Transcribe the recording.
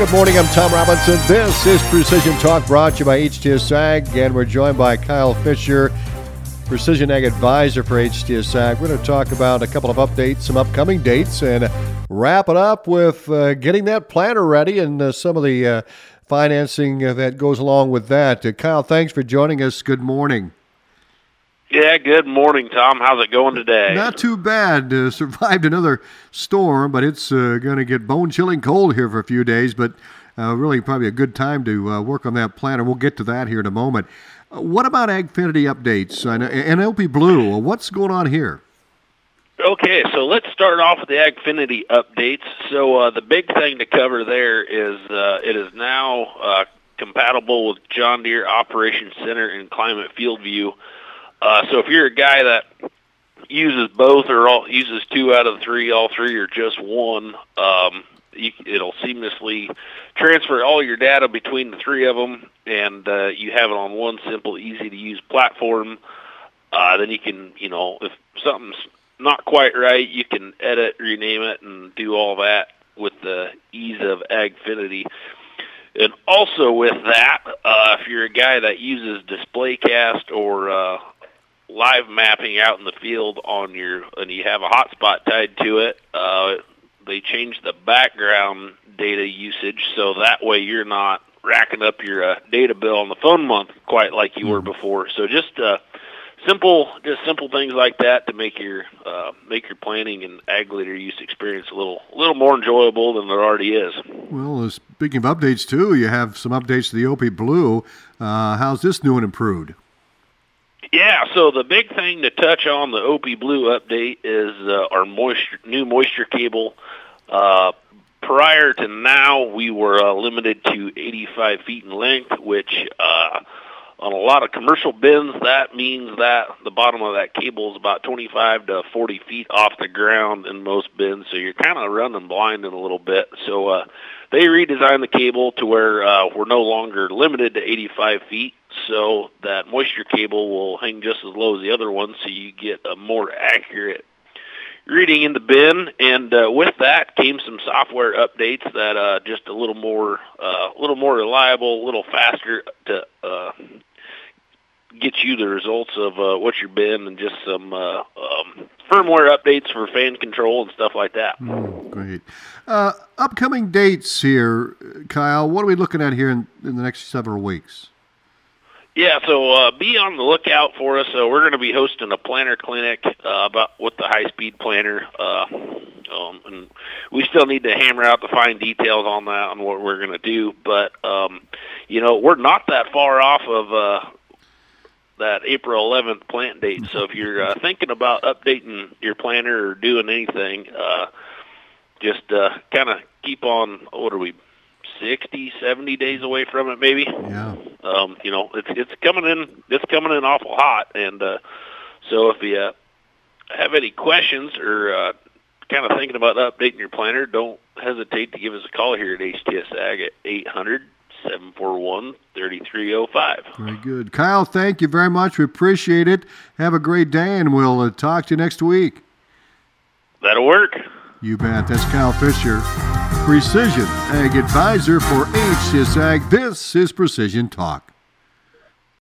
Good morning. I'm Tom Robinson. This is Precision Talk brought to you by HTS Ag, and we're joined by Kyle Fisher, Precision Ag Advisor for HTS Ag. We're going to talk about a couple of updates, some upcoming dates, and wrap it up with uh, getting that planter ready and uh, some of the uh, financing uh, that goes along with that. Uh, Kyle, thanks for joining us. Good morning. Yeah, good morning, Tom. How's it going today? Not too bad. Uh, survived another storm, but it's uh, going to get bone chilling cold here for a few days. But uh, really, probably a good time to uh, work on that planter. We'll get to that here in a moment. Uh, what about AgFiniti updates and, and OPI Blue? What's going on here? Okay, so let's start off with the AgFiniti updates. So uh, the big thing to cover there is it is now compatible with John Deere Operations Center and Climate FieldView. Uh, so if you're a guy that uses both or all, uses two out of three, all three, or just one, um, you, it'll seamlessly transfer all your data between the three of them, and uh, you have it on one simple, easy to use platform. Uh, then you can, you know, if something's not quite right, you can edit, rename it, and do all that with the ease of AgFiniti. And also with that, uh, if you're a guy that uses DisplayCast or uh, live mapping out in the field on your and you have a hotspot tied to it, uh, they changed the background data usage so that way you're not racking up your uh, data bill on the phone month quite like you were hmm. before. So just uh, simple, just simple things like that to make your uh, make your planning and Ag Leader use experience a little a little more enjoyable than it already is. Well, speaking of updates too, you have some updates to the OPI Blue. Uh, how's this new and improved? Yeah, so the big thing to touch on the OPI Blue update is uh, our moisture new moisture cable. Uh, prior to now, we were uh, limited to 85 feet in length, which uh, on a lot of commercial bins, that means that the bottom of that cable is about 25 to 40 feet off the ground in most bins, so you're kind of running blind in a little bit. So uh, they redesigned the cable to where uh, we're no longer limited to 85 feet so that moisture cable will hang just as low as the other one, so you get a more accurate reading in the bin. And uh, with that came some software updates that uh, just a little more, uh, a little more reliable, a little faster to uh, get you the results of uh, what you've been and just some uh, um, firmware updates for fan control and stuff like that. Mm, great. Uh, upcoming dates here, Kyle. What are we looking at here in, in the next several weeks? Yeah, so uh, be on the lookout for us. So we're going to be hosting a planner clinic uh, about with the high speed planner. uh, um, and we still need to hammer out the fine details on that on what we're going to do. But um, you know, we're not that far off of uh, that April 11th plant date. So if you're uh, thinking about updating your planter or doing anything, uh, just uh, kind of keep on. What are we? 60, 70 days away from it, maybe. Yeah. Um, you know, it's it's coming in. It's coming in awful hot, and uh, so if you uh, have any questions or uh, kind of thinking about updating your planter, don't hesitate to give us a call here at HTS Ag at 800 741 3305. Very good. Kyle, thank you very much. We appreciate it. Have a great day, and we'll uh, talk to you next week. That'll work. You bet. That's Kyle Fisher. Precision Ag Advisor for HTS Ag. This is Precision Talk.